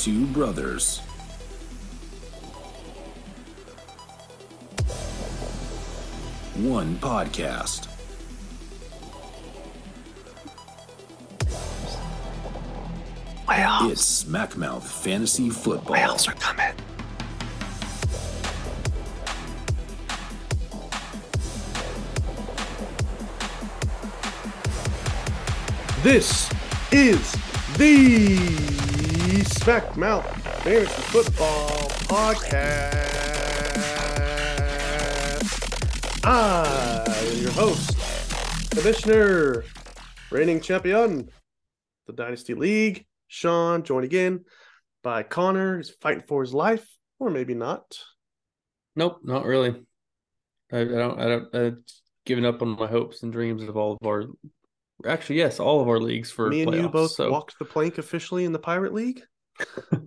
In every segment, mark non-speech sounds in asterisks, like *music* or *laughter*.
Two brothers. One podcast. Playoffs. It's Smackmouth Fantasy Football. Playoffs are coming. This is the Smack Mouth Fantasy Football Podcast. I am your host, Commissioner, reigning champion, the Dynasty League, Sean, joined again by Connor, who's fighting for his life, or maybe not. Nope, not really. I, I don't. I don't. I've given up on my hopes and dreams of all of our. Actually, yes, all of our leagues for Me and you both so- walked the plank officially in the Pirate League. *laughs*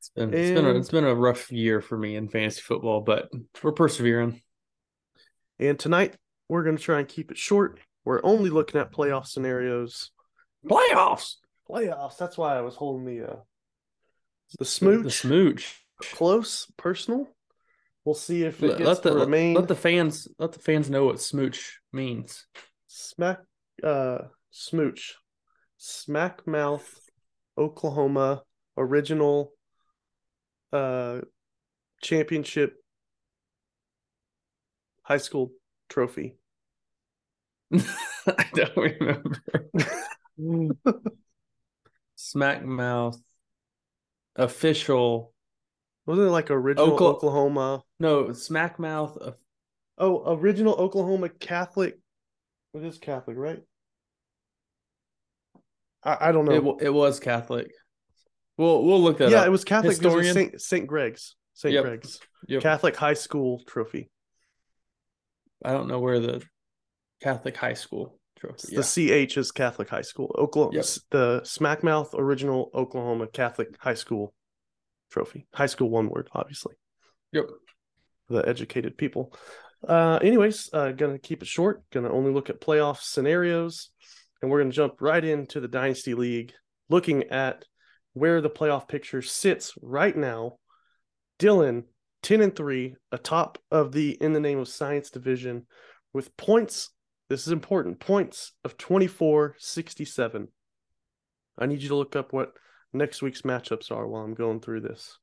It's been, it's been a, it's been a rough year for me in fantasy football, but we're persevering. And tonight, we're going to try and keep it short. We're only looking at playoff scenarios. Playoffs. Playoffs. That's why I was holding the uh, the smooch The smooch. close, personal. We'll see if it Let, gets let the let, remain let the fans let the fans know what smooch means. smack uh smooch. Smack mouth Oklahoma original uh championship high school trophy. *laughs* I don't remember. *laughs* Smack mouth. Official. Wasn't it like original Okla- Oklahoma? No, smack mouth. of- Oh, original Oklahoma Catholic. It is Catholic, right? I, I don't know. It, it was Catholic. We'll we'll look that up. yeah, up. it was Catholic. because it was Historian. Saint Saint Greg's. Saint Yep. Greg's Yep. Catholic High School trophy. I don't know where the Catholic high school trophy. Yeah. The CH is Catholic High School. Oklahoma. Yep. The Smackmouth original Oklahoma Catholic High School trophy. High school, one word, obviously. Yep. The educated people. Uh, anyways, uh, gonna keep it short. Gonna only look at playoff scenarios, and we're gonna jump right into the dynasty league, looking at where the playoff picture sits right now. Dylan, ten and three, atop of the in the name of science division, with points. This is important. Points of 24 67. I need you to look up what next week's matchups are while I'm going through this.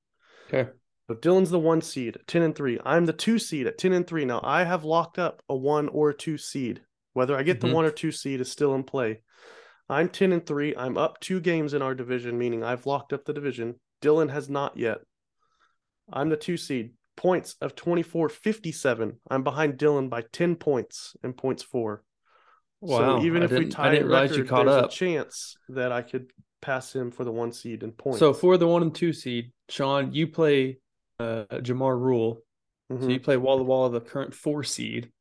Okay. So Dylan's the one seed at 10 and 3. I'm the two seed at 10 and 3. Now I have locked up a one or a two seed. Whether I get Mhm. the one or two seed is still in play. I'm 10 and 3. I'm up two games in our division, meaning I've locked up the division. Dylan has not yet. I'm the two seed. Points of 24 57. I'm behind Dylan by 10 points and points four. Wow. So even I if we tie I didn't record, you caught there's up. a chance that I could pass him for the one seed in points. So for the one and two seed, Sean, you play uh, Jamar Rule. So Mhm. you play Walla Walla, the current four seed,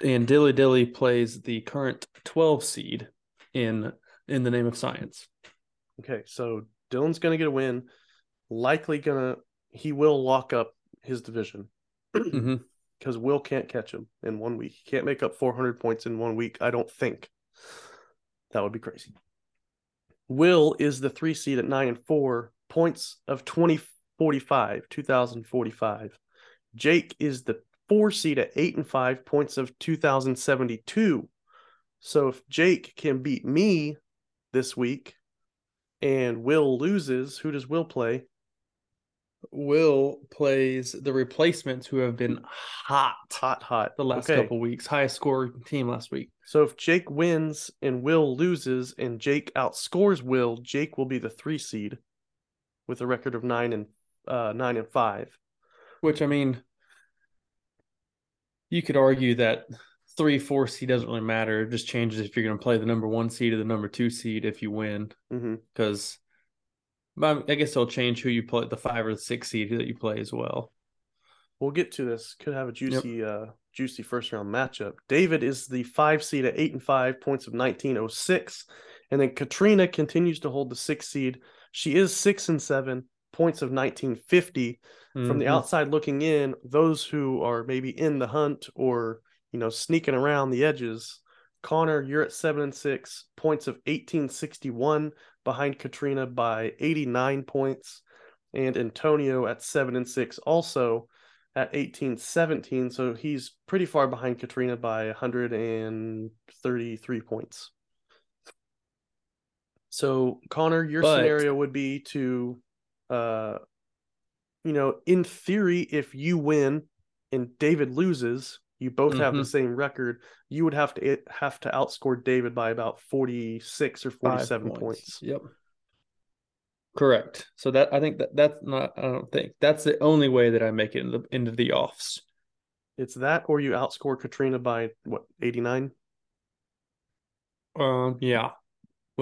and Dilly Dilly plays the current twelve seed in in the name of science. Okay, so Dylan's gonna get a win. Likely gonna he will lock up his division *clears throat* because Will can't catch him in one week. He can't make up 400 points in one week. I don't think that would be crazy. Will is the three seed at nine and four points of 2045, 2045. Jake is the four seed at eight and five points of 2072. So if Jake can beat me this week and Will loses, who does Will play? Will plays the replacements who have been hot Hot, hot. the last Okay. couple weeks, highest scoring team last week. So if Jake wins and Will loses and Jake outscores Will, Jake will be the three seed with a record of nine and uh nine and five. Which I mean, you could argue that three, four seed doesn't really matter. It just changes if you're going to play the number one seed or the number two seed if you win, because I guess it'll change who you play, the five or the six seed that you play as well. We'll get to this. Could have a juicy uh juicy first round matchup. David is the five seed at eight and five points of nineteen oh six. And then Katrina continues to hold the six seed. She is six and seven points of nineteen fifty. from the Mhm. outside looking in, those who are maybe in the hunt or you know sneaking around the edges, Connor, you're at seven and six, points of 1861 behind Katrina by 89 points. And Antonio at seven and six, also at 1817. So he's pretty far behind Katrina by 133 points. So Connor, your But- scenario would be to uh you know, in theory, if you win and David loses, you both have the Mhm. same record. You would have to have to outscore David by about 46 or 47 points. Yep. Correct. So that I think that that's not. I don't think that's the only way that I make it in the, into the offs. It's that or you outscore Katrina by what, 89? Um. Yeah.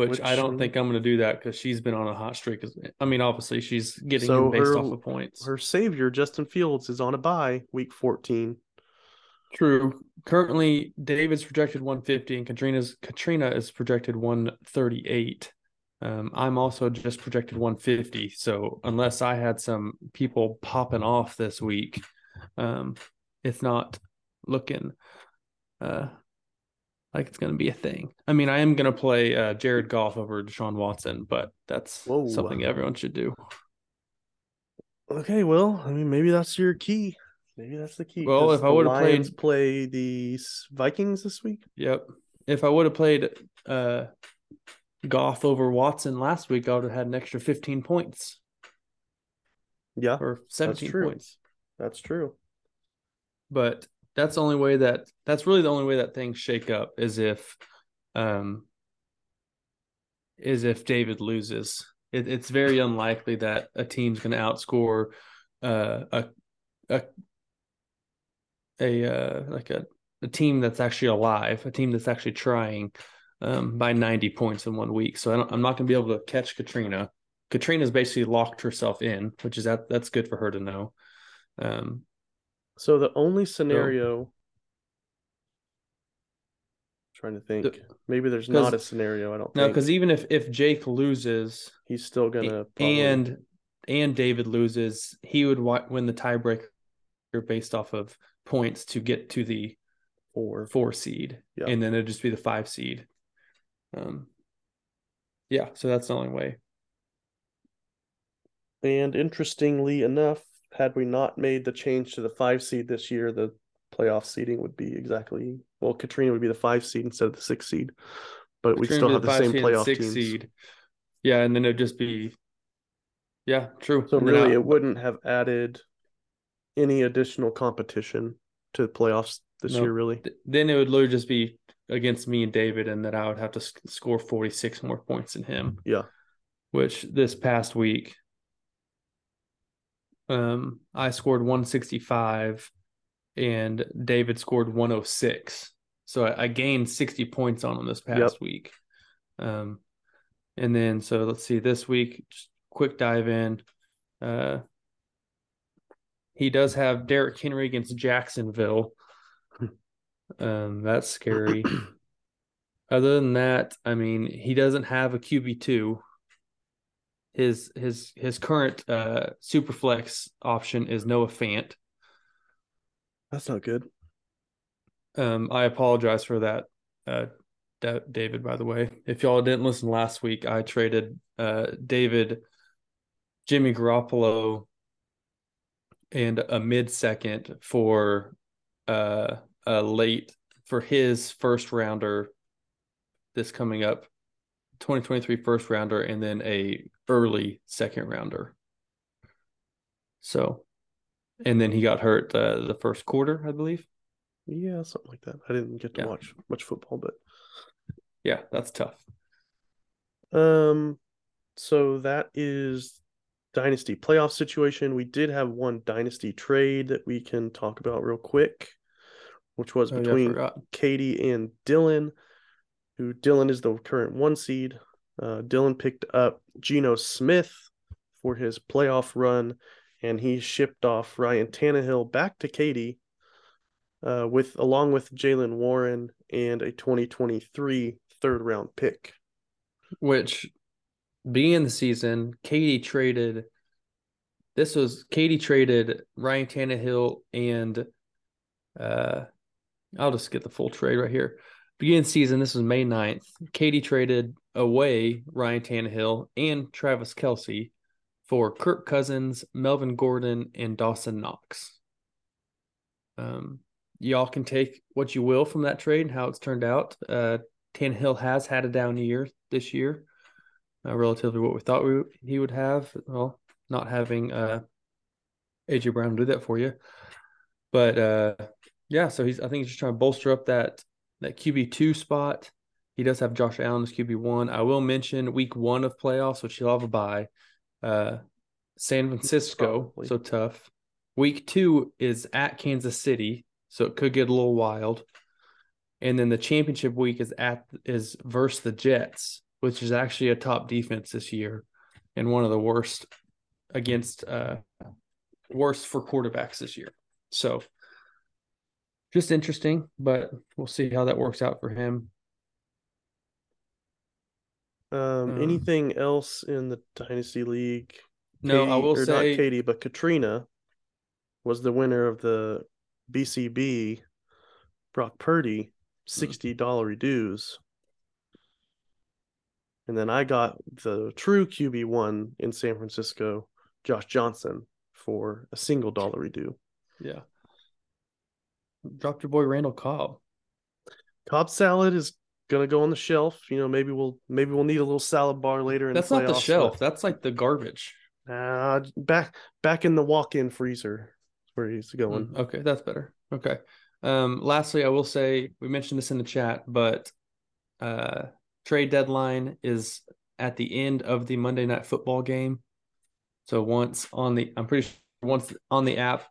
Which, I don't think I'm going to do that because she's been on a hot streak. I mean, obviously she's getting So based her- off of points. Her savior, Justin Fields, is on a bye week 14. True. Currently, David's projected 150 and Katrina's Katrina is projected 138. Um, I'm also just projected 150. So unless I had some people popping off this week, um, it's not looking uh, like it's going to be a thing. I mean, I am going to play uh, Jared Goff over Deshaun Watson, but that's Whoa. something everyone should do. Okay, well, I mean, maybe that's your key. Maybe that's the key. Well, if I would've played- play the Vikings this week. Yep. If I would have played uh, Goff over Watson last week, I would have had an extra 15 points. Yeah, or 17 true. points. that's true. But that's the only way that that's really the only way that things shake up is if um is if David loses. It, it's very unlikely that a team's going to outscore uh, a a a uh, like a a team that's actually alive, a team that's actually trying um, by 90 points in one week. So I I'm not going to be able to catch Katrina. Katrina's basically locked herself in, which is that that's good for her to know. Um, So the only scenario. trying to think. The- Maybe there's not a scenario. I don't no, think because even if if Jake loses he's still gonna probably- and and David loses, he would win the tiebreaker based off of points to get to the four. four seed, Yeah. and then it'd just be the five seed. Um, yeah, so that's the only way. And interestingly enough, had we not made the change to the five seed this year, the playoff seeding would be exactly well. Katrina would be the five seed instead of the six seed, but we'd still have be the same playoff six teams. seed. Yeah, and then it'd just be, yeah, true. So And really, it wouldn't have added any additional competition to the playoffs this No. year. Really, then it would literally just be against me and David, and that I would have to score forty six more points than him. Yeah. Which this past week, um, I scored one sixty five, and David scored one oh six. So I, I gained sixty points on him this past week. Um, and then so let's see this week. Just quick dive in. Uh, he does have Derrick Henry against Jacksonville. *laughs* Um, that's scary. Other than that, I mean, he doesn't have a QB two. His his his current uh super flex option is Noah Fant. that's not good. Um, I apologize for that, uh, Da- David. By the way, if y'all didn't listen last week, I traded uh David, Jimmy Garoppolo, and a mid second for uh a late for his first rounder. This coming up, 2023 first rounder, and then a early second rounder. So, and then he got hurt uh, the first quarter, I believe. Yeah, something like that. I didn't get to Yeah. watch much football, but Yeah, that's tough. Um, so that is dynasty playoff situation. We did have one dynasty trade that we can talk about real quick, which was Oh, yeah, between forgot. Katie and Dylan, who Dylan is the current one seed. Uh, Dylan picked up Geno Smith for his playoff run, and he shipped off Ryan Tannehill back to Katie, uh, with along with Jaylen Warren and a 2023 third round pick. Which, being the season, Katie traded. This was Katie traded Ryan Tannehill and, uh, I'll just get the full trade right here. Beginning season, this was May 9th. Katie traded away Ryan Tannehill and Travis Kelce for Kirk Cousins, Melvin Gordon, and Dawson Knox. Um, y'all can take what you will from that trade and how it's turned out. Uh, Tannehill has had a down year this year, uh, relatively what we thought we, he would have. Well, not having uh, AJ Brown do that for you, but uh, yeah. So he's I think he's just trying to bolster up that that QB two spot. He does have Josh Allen as QB one. I will mention week one of playoffs, which he'll have a bye. Uh, San Francisco, Probably. so tough. Week two is at Kansas City, so it could get a little wild. And then the championship week is at is versus the Jets, which is actually a top defense this year, and one of the worst against uh worst for quarterbacks this year. So just interesting, but we'll see how that works out for him. Um, Um, anything else in the Dynasty League? No, I will or say not Katie, but Katrina was the winner of the BCB. Brock Purdy, sixty dollar dues, and then I got the true QB one in San Francisco, Josh Johnson, for a single dollar due. yeah. Dropped your boy Randall Cobb. Cobb salad is gonna go on the shelf. You know, maybe we'll maybe we'll need a little salad bar later. In That's the not the shelf. but- That's like the garbage. Uh, back back in the walk-in freezer is where he's going. Mm, okay, that's better. Okay. Um, lastly, I will say we mentioned this in the chat, but uh, trade deadline is at the end of the Monday night football game. So once on the, I'm pretty sure once on the app,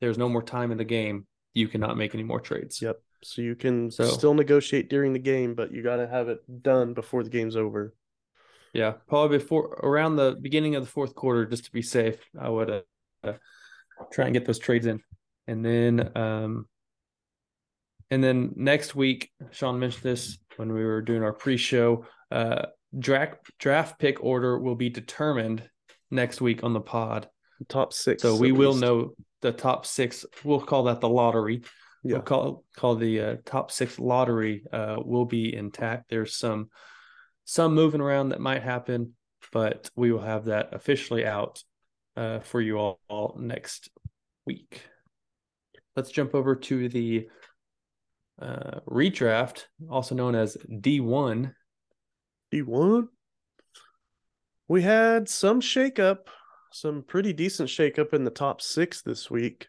there's no more time in the game. You cannot make any more trades. Yep. So you can So- still negotiate during the game, but you got to have it done before the game's over. Yeah, probably before around the beginning of the fourth quarter, just to be safe, I would uh, uh, try and get those trades in, and then um, and then next week, Sean mentioned this when we were doing our pre-show. Uh, draft draft pick order will be determined next week on the pod, Top six. so we will least. know the top six. We'll call that the lottery. Yeah. We'll call call the uh, top six lottery uh, will be intact. There's some some moving around that might happen, but we will have that officially out uh, for you all, all next week. Let's jump over to the uh, redraft, also known as D1. D one. We had some shakeup, some pretty decent shakeup in the top six this week.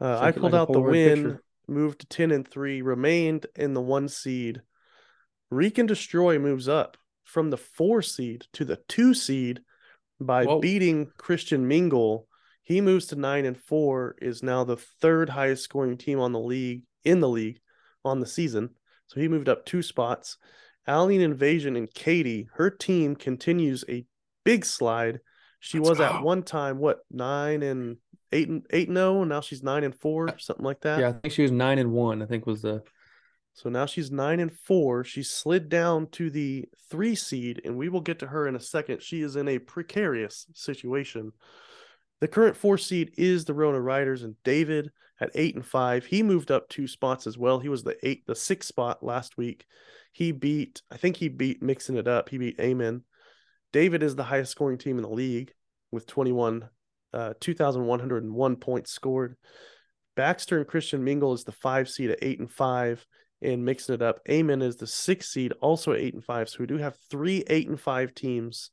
Uh, I pulled like out the win, picture. moved to ten and three, remained in the one seed. Reek and Destroy moves up from the four seed to the two seed by Whoa. beating Christian Mingle. He moves to nine and four, is now the third highest scoring team on the league in the league on the season. So he moved up two spots. Alien Invasion and Katie, her team continues a big slide. She Let's was at one time what nine and eight and eight and oh, and now she's nine and four, something like that. Yeah, I think she was nine and one. I think was the So now she's nine and four. She slid down to the three seed, and we will get to her in a second. She is in a precarious situation. The current four seed is the Rona Riders, and David at eight and five. He moved up two spots as well. He was the eight, the sixth spot last week. He beat, I think he beat mixing it up. He beat Amen. David is the highest scoring team in the league with 21, uh, 2,101 points scored. Baxter and Christian Mingle is the five seed at eight and five and mixing it up. Amen is the six seed, also eight and five. So we do have three eight and five teams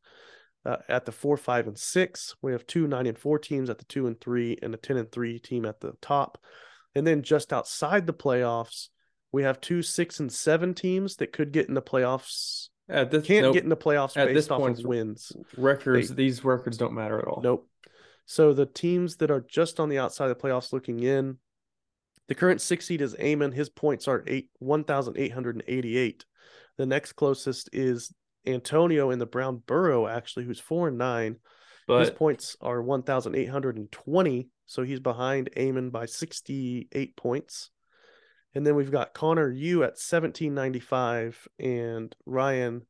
uh, at the four, five, and six. We have two nine and four teams at the two and three, and a ten and three team at the top. And then just outside the playoffs, we have two six and seven teams that could get in the playoffs. At this Can't nope, get in the playoffs At based this off point, of wins. records. They- these records don't matter at all. Nope. So the teams that are just on the outside of the playoffs looking in, the current six seed is Amon. His points are eight one thousand eight hundred and eighty-eight. The next closest is Antonio in the Brown Burrow, actually, who's four and nine. His points are one thousand eight hundred and twenty. So he's behind Amon by sixty-eight points. And then we've got Connor Yu at seventeen ninety-five and Ryan,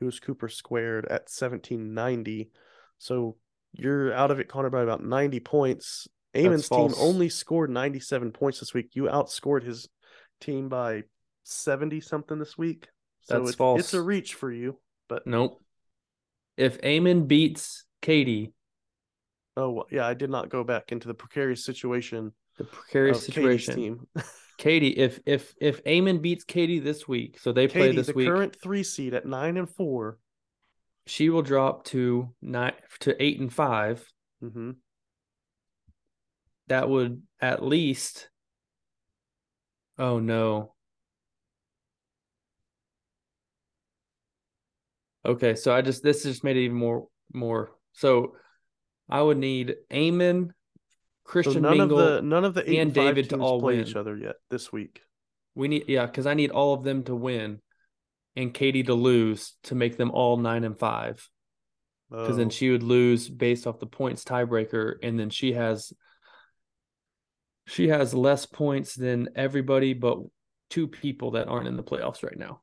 who's Cooper squared at seventeen ninety. So you're out of it, Connor, by about 90 points. Eamon's team only scored 97 points this week. You outscored his team by 70 something this week. So That's it's, false. it's a reach for you. But Nope. If Eamon beats Katie, oh well, yeah, I did not go back into the precarious situation the precarious of Katie's situation. team. *laughs* Katie, if if if Eamon beats Katie this week, so they play Katie, this the week, current three seed at nine and 4 she will drop to nine to eight and five. Mm-hmm. That would at least. Oh no. Okay, so I just this just made it even more more. So I would need Eamon, So Christian none Mingle. of the none of the eight and David to all play win. each other yet this week. We need yeah, because I need all of them to win, and Katie to lose to make them all nine and five. Because Oh, then she would lose based off the points tiebreaker, and then she has she has less points than everybody but two people that aren't in the playoffs right now.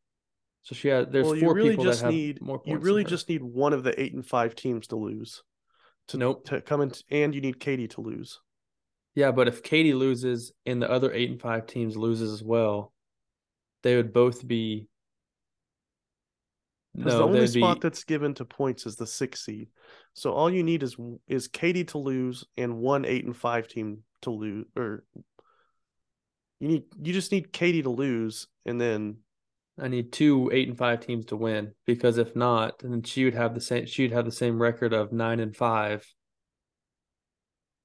So she has there's well, four really people that have need more points. you really just need one of the eight and five teams to lose. To, Nope. to come in, and you need Katie to lose. Yeah, but if Katie loses and the other eight and five teams loses as well, they would both be. No, the only spot be that's given to points is the six seed. So all you need is is Katie to lose and one eight and five team to lose, or you need you just need Katie to lose, and then I need two eight and five teams to win because if not, then she would have the same. She'd have the same record of nine and five.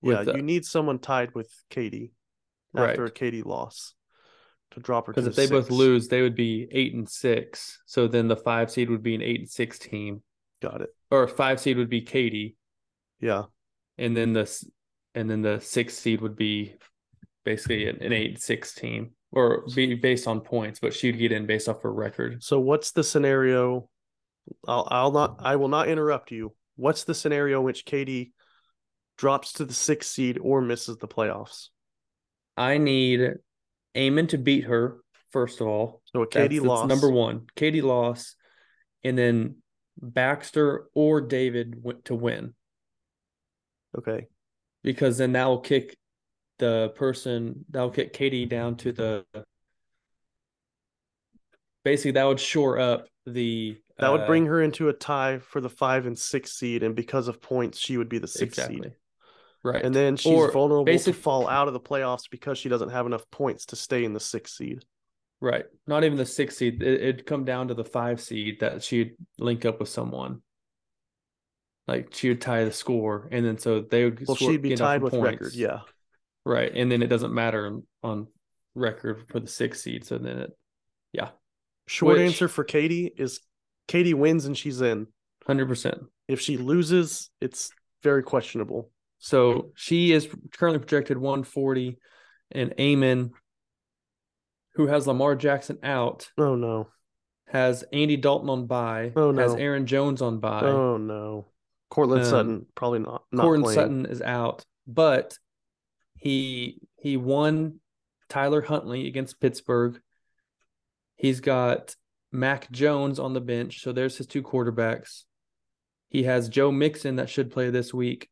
Yeah, with the- you need someone tied with Katie Right. after a Katie loss to drop her. Because if the they both lose, they would be eight and six. So then the five seed would be an eight and six team, got it. or five seed would be Katie, Yeah, and then the and then the six seed would be basically an, an eight and six team, or be based on points. But she'd get in based off her record. So what's the scenario? I'll I'll not I will not interrupt you. What's the scenario in which Katie drops to the sixth seed or misses the playoffs? I need Eamon to beat her first of all. So a Katie That's- that's number one. Katie loss, and then Baxter or David w- to win Okay. because then that will kick the person that will kick Katie down to the. Basically, that would shore up the. That would uh, bring her into a tie for the five and six seed, and because of points, she would be the sixth exactly seed. Right, And then she's Or vulnerable basic- to fall out of the playoffs because she doesn't have enough points to stay in the sixth seed. right. Not even the sixth seed. It, it'd come down to the five seed that she'd link up with someone. Like she would tie the score, and then so they would. Well, score- she'd be tied with points. record. Yeah. Right. And then it doesn't matter on- record for the sixth seed. So then it, yeah, Short Which- answer for Katie is Katie wins and she's in. 100%. If she loses, it's very questionable. So she is currently projected 140. And Eamon, who has Lamar Jackson out, Oh no. has Andy Dalton on bye, Oh, no. has. Aaron Jones on bye. Oh no. Courtland Um, Sutton probably not. not Courtland playing. Sutton is out, but he he won Tyler Huntley against Pittsburgh. He's got Mac Jones on the bench, so there's his two quarterbacks. He has Joe Mixon that should play this week,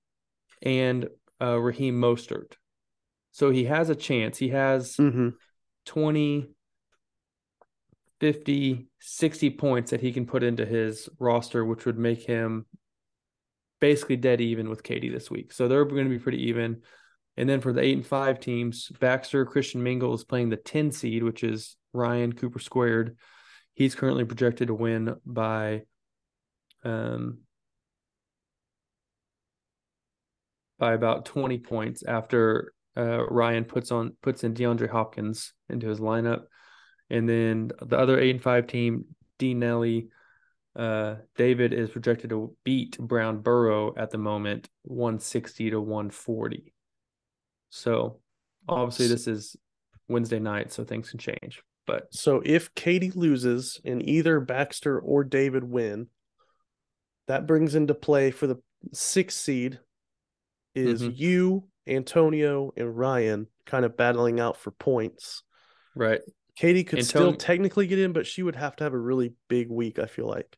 and uh, Raheem Mostert. So he has a chance. He has Mhm. 20, 50, 60 points that he can put into his roster, which would make him basically dead even with Katie this week. So they're going to be pretty even. And then for the eight and five teams, Baxter Christian Mingle is playing the 10 seed, which is Ryan Cooper squared. He's currently projected to win by um by about 20 points after uh, Ryan puts on puts in DeAndre Hopkins into his lineup. And then the other eight and five team, D Nelly, uh, David is projected to beat Brown Burrow at the moment, 160 to 140. So obviously this is Wednesday night, so things can change. But So if Katie loses and either Baxter or David win, that brings into play for the sixth seed is Mhm. you, Antonio, and Ryan kind of battling out for points. right. Katie could still technically get in, but she would have to have a really big week, I feel like.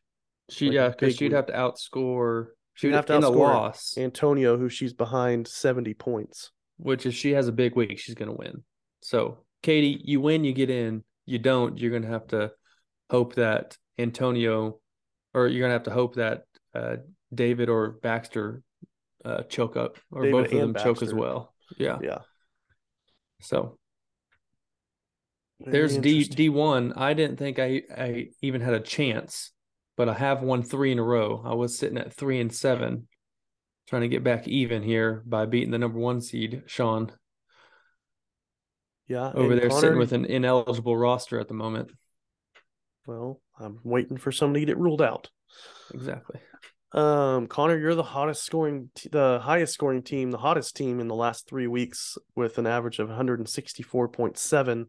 She Like yeah, because she'd week. have to outscore She'd she'd have to in a outscore loss, Antonio, who she's behind 70 points. which if she has a big week, she's gonna win. So Katie, you win, you get in. you don't, you're going to have to hope that Antonio, or you're going to have to hope that uh, David or Baxter uh, choke up, or David both of them choke as well. Yeah. Yeah. So Very there's D. D one. I didn't think I I even had a chance, but I have won three in a row. I was sitting at three and seven, trying to get back even here by beating the number one seed, Sean, Yeah. over there Connor, sitting with an ineligible roster at the moment. Well, I'm waiting for somebody to get ruled out. Exactly. Um, Connor, you're the hottest scoring, t- the highest scoring team, the hottest team in the last three weeks with an average of 164.7,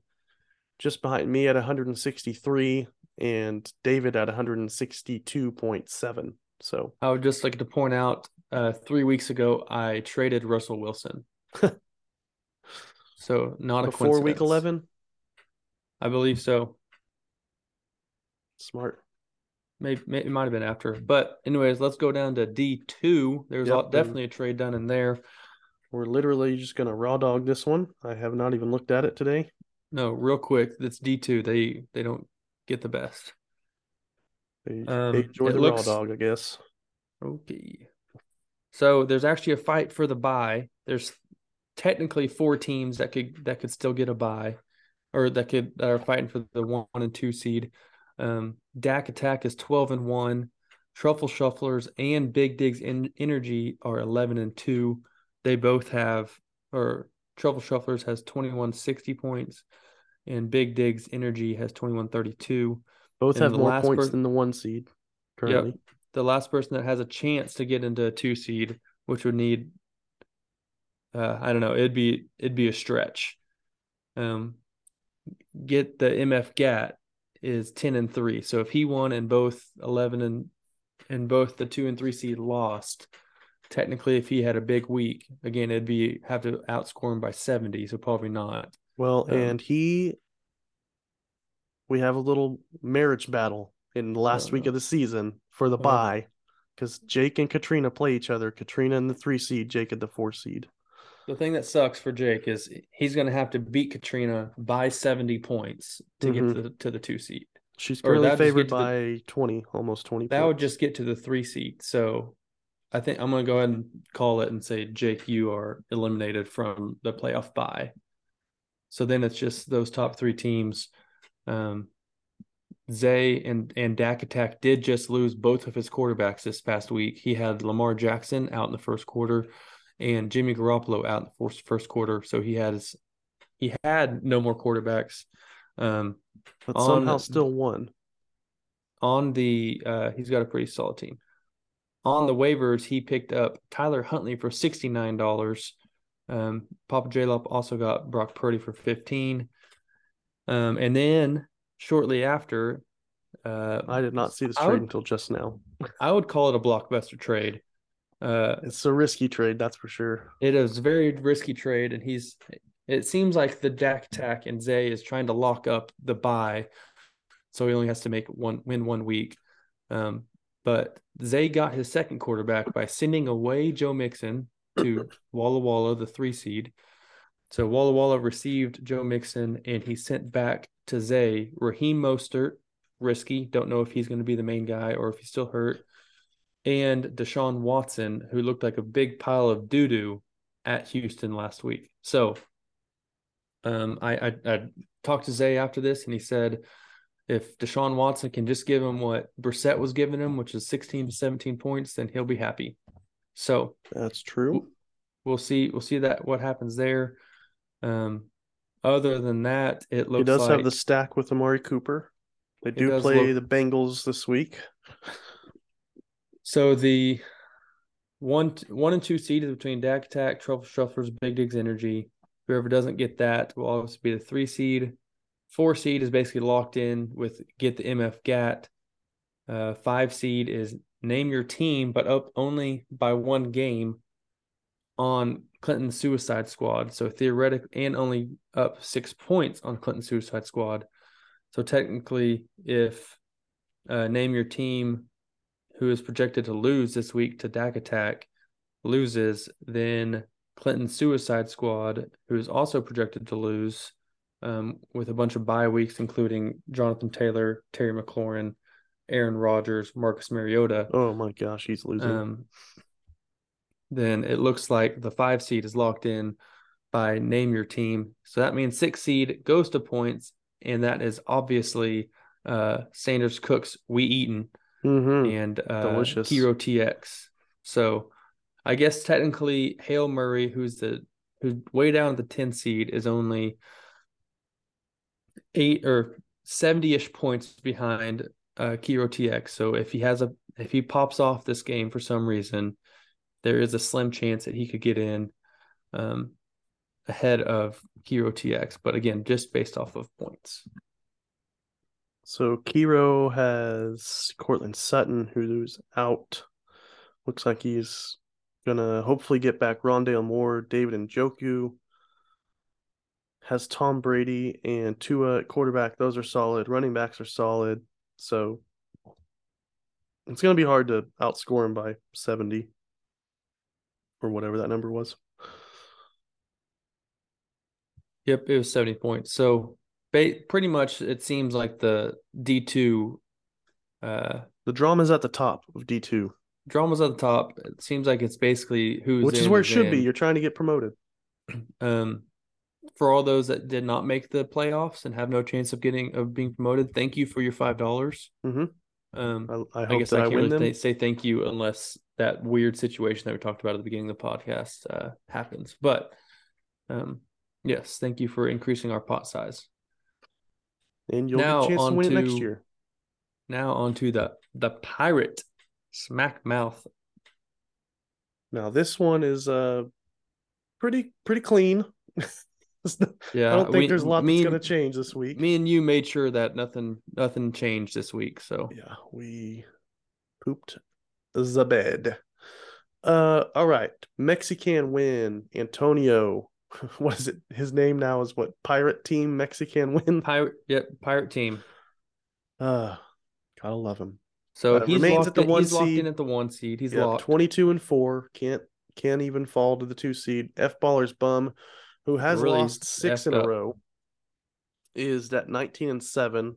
just behind me at 163 and David at 162.7. So I would just like to point out, uh, three weeks ago I traded Russell Wilson. *laughs* so not a before week 11, I believe so. smart. Maybe, maybe it might have been after, but anyways, let's go down to D two. There's Yep, definitely a trade done in there. We're literally just going to raw dog this one. I have not even looked at it today. No, real quick, that's D two. They they don't get the best. They, Um, they enjoy the looks- raw dog, I guess. Okay. So there's actually a fight for the bye. There's technically four teams that could that could still get a bye, or that could that are fighting for the one and two seed. Um, Dak Attack is twelve and one. Truffle Shufflers and Big Digs in Energy are eleven and two. They both have, or Truffle Shufflers has twenty one sixty points, and Big Digs Energy has twenty one thirty two. Both and have more points per- than the one seed currently. the last person that has a chance to get into a two seed, which would need uh, I don't know, it'd be it'd be a stretch. Um get the MF GAT is 10 and 3. So if he won and both 11 and and both the 2 and 3 seed lost, technically if he had a big week, again it'd be have to outscore him by 70, so probably not. Well, Um, and he, we have a little marriage battle in the last week of the season for the Oh. bye because Jake and Katrina play each other. Katrina in the three seed, Jake at the four seed. The thing that sucks for Jake is he's going to have to beat Katrina by 70 points to Mhm. get to the, to the 2 seat. She's currently favored to the- by 20, almost 20 That would just get to the three seat. So I think I'm going to go ahead and call it and say, Jake, you are eliminated from the playoff bye. So then it's just those top three teams. Um, Zay and and Dak Attack did just lose both of his quarterbacks this past week. He had Lamar Jackson out in the first quarter, and Jimmy Garoppolo out in the first first quarter. So he has he had no more quarterbacks. Um, but on- somehow still won. on the uh he's got a pretty solid team. On the waivers, he picked up Tyler Huntley for sixty nine dollars. Um, Papa J Lop also got Brock Purdy for fifteen. Um, and then shortly after, uh, I did not see this I trade would- until just now. I would call it a blockbuster trade. Uh, It's a risky trade, that's for sure. it is a very risky trade, and he's. It seems like the Dak Tack and Zay is trying to lock up the bye, so he only has to make one win one week. Um, but Zay got his second quarterback by sending away Joe Mixon to *clears throat* Walla Walla, the three seed. So Walla Walla received Joe Mixon, and he sent back to Zay Raheem Mostert, risky. Don't know if he's going to be the main guy or if he's still hurt, and Deshaun Watson, who looked like a big pile of doo doo at Houston last week. So, um, I, I I talked to Zay after this, and he said if Deshaun Watson can just give him what Brissett was giving him, which is 16 to 17 points, then he'll be happy. So That's true. we'll see we'll see that what happens there. Um, other than that, it looks He does like have the stack with Amari Cooper. They do play look- the Bengals this week. So the one one and two seed is between Dak Attack, Truffle Shufflers, Big Digs Energy. Whoever doesn't get that will obviously be the three seed. Four seed is basically locked in with get the MF GAT. Uh, five seed is name your team, but up only by one game on Clinton Suicide Squad. So theoretically, and only up six points on Clinton Suicide Squad. So technically, if uh, name your team who is projected to lose this week to Dak Attack loses, then Clinton Suicide Squad, who is also projected to lose, um, with a bunch of bye weeks, including Jonathan Taylor, Terry McLaurin, Aaron Rodgers, Marcus Mariota. Oh my gosh, he's losing. Um, then it looks like the five seed is locked in by name your team. So that means six seed goes to points, and that is obviously uh, Sanders Cooks We Eaten Mhm. and uh, Delicious. Hero TX. So I guess technically Hale Murray, who's the who's way down at the 10 seed, is only eight or 70-ish points behind uh Kiro TX. So if he has a if he pops off this game for some reason, there is a slim chance that he could get in um ahead of Kiro TX. But again, just based off of points. So Kiro has Courtland Sutton, who's out. Looks like he's gonna hopefully get back Rondale Moore, David Njoku. Has Tom Brady and Tua at quarterback. Those are solid. Running backs are solid. So it's gonna be hard to outscore him by 70 or whatever that number was. Yep, it was 70 points. So ba- pretty much it seems like the D2 uh The drama's at the top of D2, drama's at the top. It seems like it's basically who's which is in where it should be. You're trying to get promoted. *clears throat* Um for all those that did not make the playoffs and have no chance of getting of being promoted, thank you for your five dollars. Mhm. Um I, I I, guess I I, can't win really th- say thank you unless that weird situation that we talked about at the beginning of the podcast uh, happens. But um, yes, thank you for increasing our pot size. And you'll Now get a chance to win it next year. Now on to the the pirate smack mouth. Now this one is uh pretty pretty clean. *laughs* Yeah, I don't think we- there's a lot that's gonna change this week. Me and you made sure that nothing nothing changed this week. So yeah, we pooped the bed. Uh all right. Mexican win. Antonio. *laughs* What is it? His name now is what? Pirate Team Mexican win. pirate, yep, pirate team. Uh gotta love him. So he's remains locked at the in, one he's locked seed. in at the one seed. He's yeah, locked. 22 and 4. Can't can't even fall to the two seed. F baller's bum, who has Really lost six in up. a row, is at 19 and 7.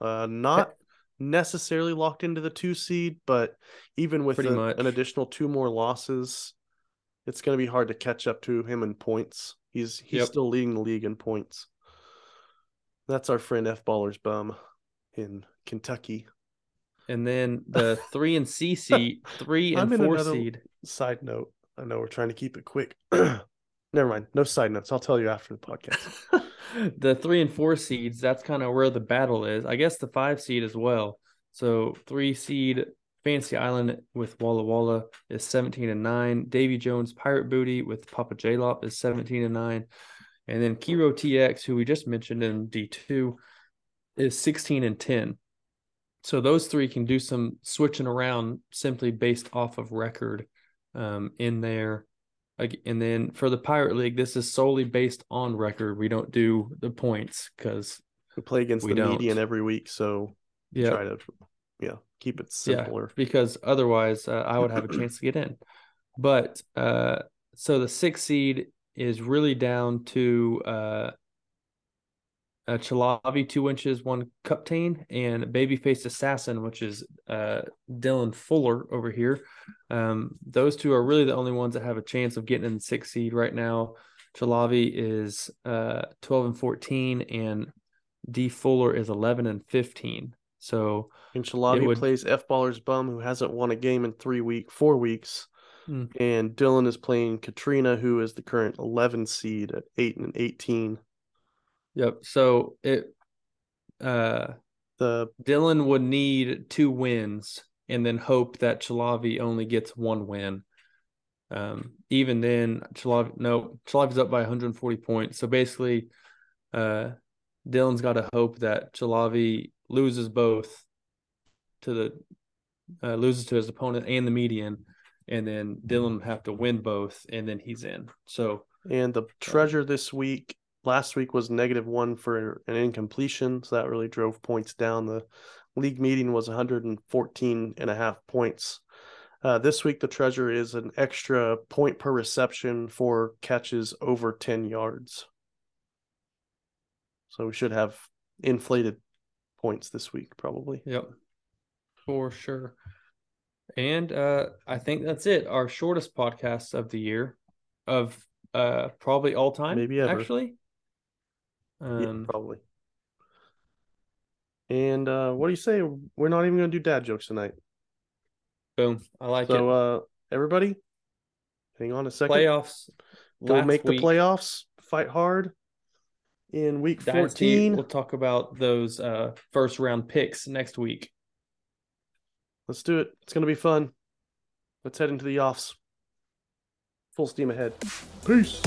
Uh not necessarily locked into the two seed, but even with a- an additional two more losses, it's going to be hard to catch up to him in points. He's he's Yep. still leading the league in points. That's our friend F baller's bum in Kentucky. And then the *laughs* three and C seed, three I'm and four seed. Side note, I know we're trying to keep it quick. *clears throat* Never mind. No side notes. I'll tell you after the podcast. *laughs* the three and four seeds, that's kind of where the battle is. I guess the five seed as well. So three seed Fantasy Island with Walla Walla is 17 and 9. Davy Jones Pirate Booty with Papa J Lop is 17 and 9. And then Kiro TX, who we just mentioned in D2, is 16 and 10. So those three can do some switching around simply based off of record um, in there. And then for the Pirate League, this is solely based on record. We don't do the points because we play against We the don't. median every week, so yeah, try to yeah keep it Yeah. simpler. because otherwise uh, I would have a *clears throat* chance to get in. But uh, so the six seed is really down to uh, uh, Chalavi two inches, one Cuptain, and Babyface Assassin, which is uh, Dylan Fuller over here. Um, those two are really the only ones that have a chance of getting in the six seed right now. Chalavi is uh, 12 and 14, and D Fuller is 11 and 15. So Shalabi would- plays F baller's bum, who hasn't won a game in three week, four weeks. Hmm. And Dylan is playing Katrina, who is the current 11 seed at eight and 18. Yep. So it uh The Dylan would need two wins and then hope that Chalavi only gets one win. Um even then Chalavi no Chalavi's up by 140 points. So basically uh Dylan's got to hope that Chalavi loses both to the uh, loses to his opponent and the median and then Dylan have to win both and then he's in. So and the treasure this week, last week was negative one for an incompletion, so that really drove points down. The league meeting was 114 and a half points. Uh, this week, the treasure is an extra point per reception for catches over 10 yards. So we should have inflated points this week, probably. Yep. For sure. And uh I think that's it. Our shortest podcast of the year of uh probably all time. Maybe ever. actually. yeah, Um probably. And uh, what do you say? We're not even going to do dad jokes tonight. boom. I like so, it. So, uh, everybody, hang on a second. Playoffs. Go make week. the playoffs. Fight hard in week Dynasty, 14. We'll talk about those uh first round picks next week. Let's do it. It's going to be fun. Let's head into the offs. Full steam ahead. Peace.